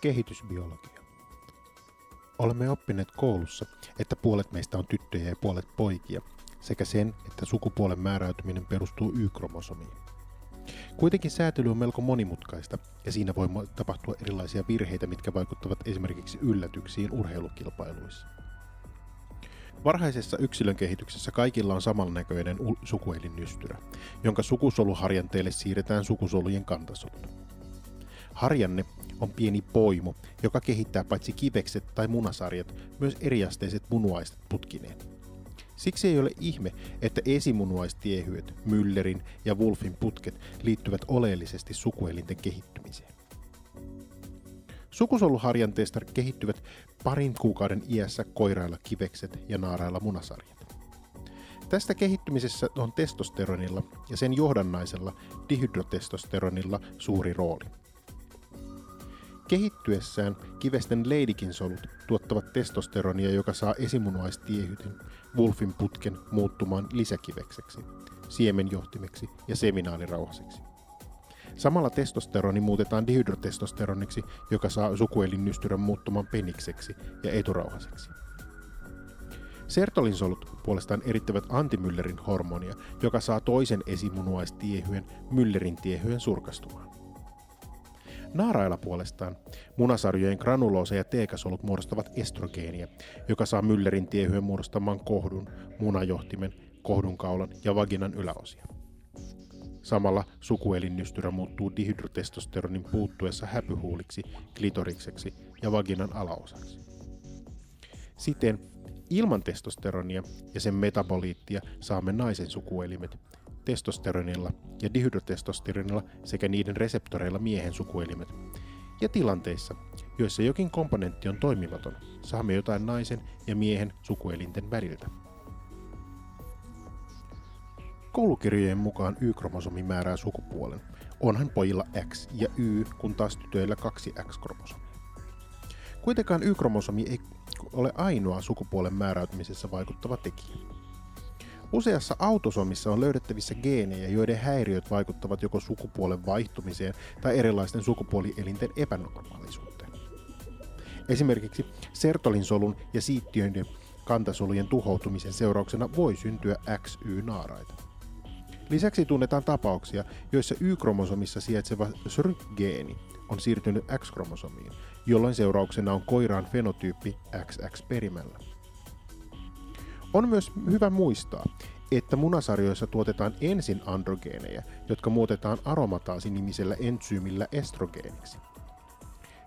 Kehitysbiologia. Olemme oppineet koulussa, että puolet meistä on tyttöjä ja puolet poikia, sekä sen, että sukupuolen määräytyminen perustuu Y-kromosomiin. Kuitenkin säätely on melko monimutkaista, ja siinä voi tapahtua erilaisia virheitä, mitkä vaikuttavat esimerkiksi yllätyksiin urheilukilpailuissa. Varhaisessa yksilön kehityksessä kaikilla on samannäköinen sukuelinnystyrä, jonka sukusoluharjanteelle siirretään sukusolujen kantasolut. Harjanne on pieni poimu, joka kehittää paitsi kivekset tai munasarjat, myös eriasteiset munuaiset putkineen. Siksi ei ole ihme, että esimunuaistiehyöt, Müllerin ja Wolfin putket liittyvät oleellisesti sukuelinten kehittymiseen. Sukusoluharjanteesta kehittyvät parin kuukauden iässä koirailla kivekset ja naarailla munasarjat. Tästä kehittymisessä on testosteronilla ja sen johdannaisella dihydrotestosteronilla suuri rooli. Kehittyessään kivesten leidikin solut tuottavat testosteronia, joka saa esimunuaistiehytin Wolfin putken muuttumaan lisäkivekseksi, siemenjohtimeksi ja seminaalirauhaseksi. Samalla testosteroni muutetaan dihydrotestosteroniksi, joka saa sukuelinnystyrän muuttumaan penikseksi ja eturauhaseksi. Sertolinsolut puolestaan erittävät antimyllerin hormonia, joka saa toisen esimunuaistiehyen myllerin tiehyen surkastumaan. Naarailla puolestaan munasarjojen granuloosa ja teekasolut muodostavat estrogeenia, joka saa myllerin tiehyen muodostamaan kohdun, munajohtimen, kohdunkaulan ja vaginan yläosia. Samalla sukuelinnystyrä muuttuu dihydrotestosteronin puuttuessa häpyhuuliksi, klitorikseksi ja vaginan alaosaksi. Siten ilman testosteronia ja sen metaboliittia saamme naisen sukuelimet, testosteronilla ja dihydrotestosteronilla sekä niiden reseptoreilla miehen sukuelimet. Ja tilanteissa, joissa jokin komponentti on toimimaton, saamme jotain naisen ja miehen sukuelinten väliltä. Koulukirjojen mukaan Y-kromosomi määrää sukupuolen. Onhan pojilla X ja Y, kun taas tytöillä kaksi X-kromosomia. Kuitenkaan Y-kromosomi ei ole ainoa sukupuolen määräytymisessä vaikuttava tekijä. Useassa autosomissa on löydettävissä geenejä, joiden häiriöt vaikuttavat joko sukupuolen vaihtumiseen tai erilaisten sukupuolielinten epänormaalisuuteen. Esimerkiksi sertolinsolun ja siittiöiden kantasolujen tuhoutumisen seurauksena voi syntyä XY-naaraita. Lisäksi tunnetaan tapauksia, joissa Y-kromosomissa sijaitseva SRY-geeni on siirtynyt X-kromosomiin, jolloin seurauksena on koiraan fenotyyppi XX-perimällä. On myös hyvä muistaa, että munasarjoissa tuotetaan ensin androgeeneja, jotka muutetaan aromataasi-nimisellä entsyymillä estrogeeniksi.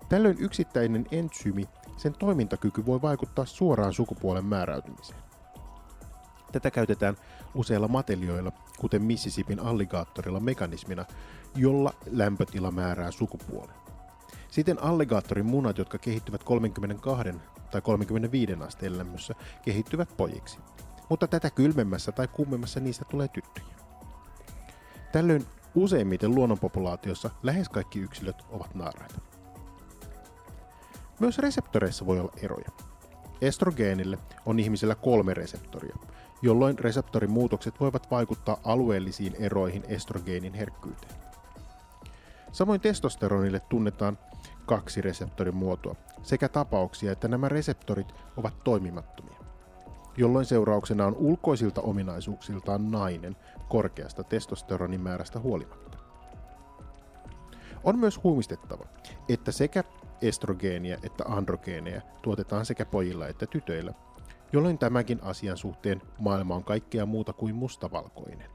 Tällöin yksittäinen entsyymi, sen toimintakyky voi vaikuttaa suoraan sukupuolen määräytymiseen. Tätä käytetään useilla matelioilla, kuten Mississippin alligaattorilla mekanismina, jolla lämpötila määrää sukupuolen. Siten alligaattorin munat, jotka kehittyvät 32 tai 35 asteen lämmössä, kehittyvät pojiksi. Mutta tätä kylmemmässä tai kuumemmassa niistä tulee tyttöjä. Tällöin useimmiten luonnonpopulaatiossa lähes kaikki yksilöt ovat naaraita. Myös reseptoreissa voi olla eroja. Estrogeenille on ihmisellä kolme reseptoria, jolloin reseptorin muutokset voivat vaikuttaa alueellisiin eroihin estrogeenin herkkyyteen. Samoin testosteronille tunnetaan kaksi reseptorin muotoa sekä tapauksia, että nämä reseptorit ovat toimimattomia, jolloin seurauksena on ulkoisilta ominaisuuksiltaan nainen korkeasta testosteronimäärästä huolimatta. On myös huomistettava, että sekä estrogeenia että androgeeneja tuotetaan sekä pojilla että tytöillä, jolloin tämänkin asian suhteen maailma on kaikkea muuta kuin mustavalkoinen.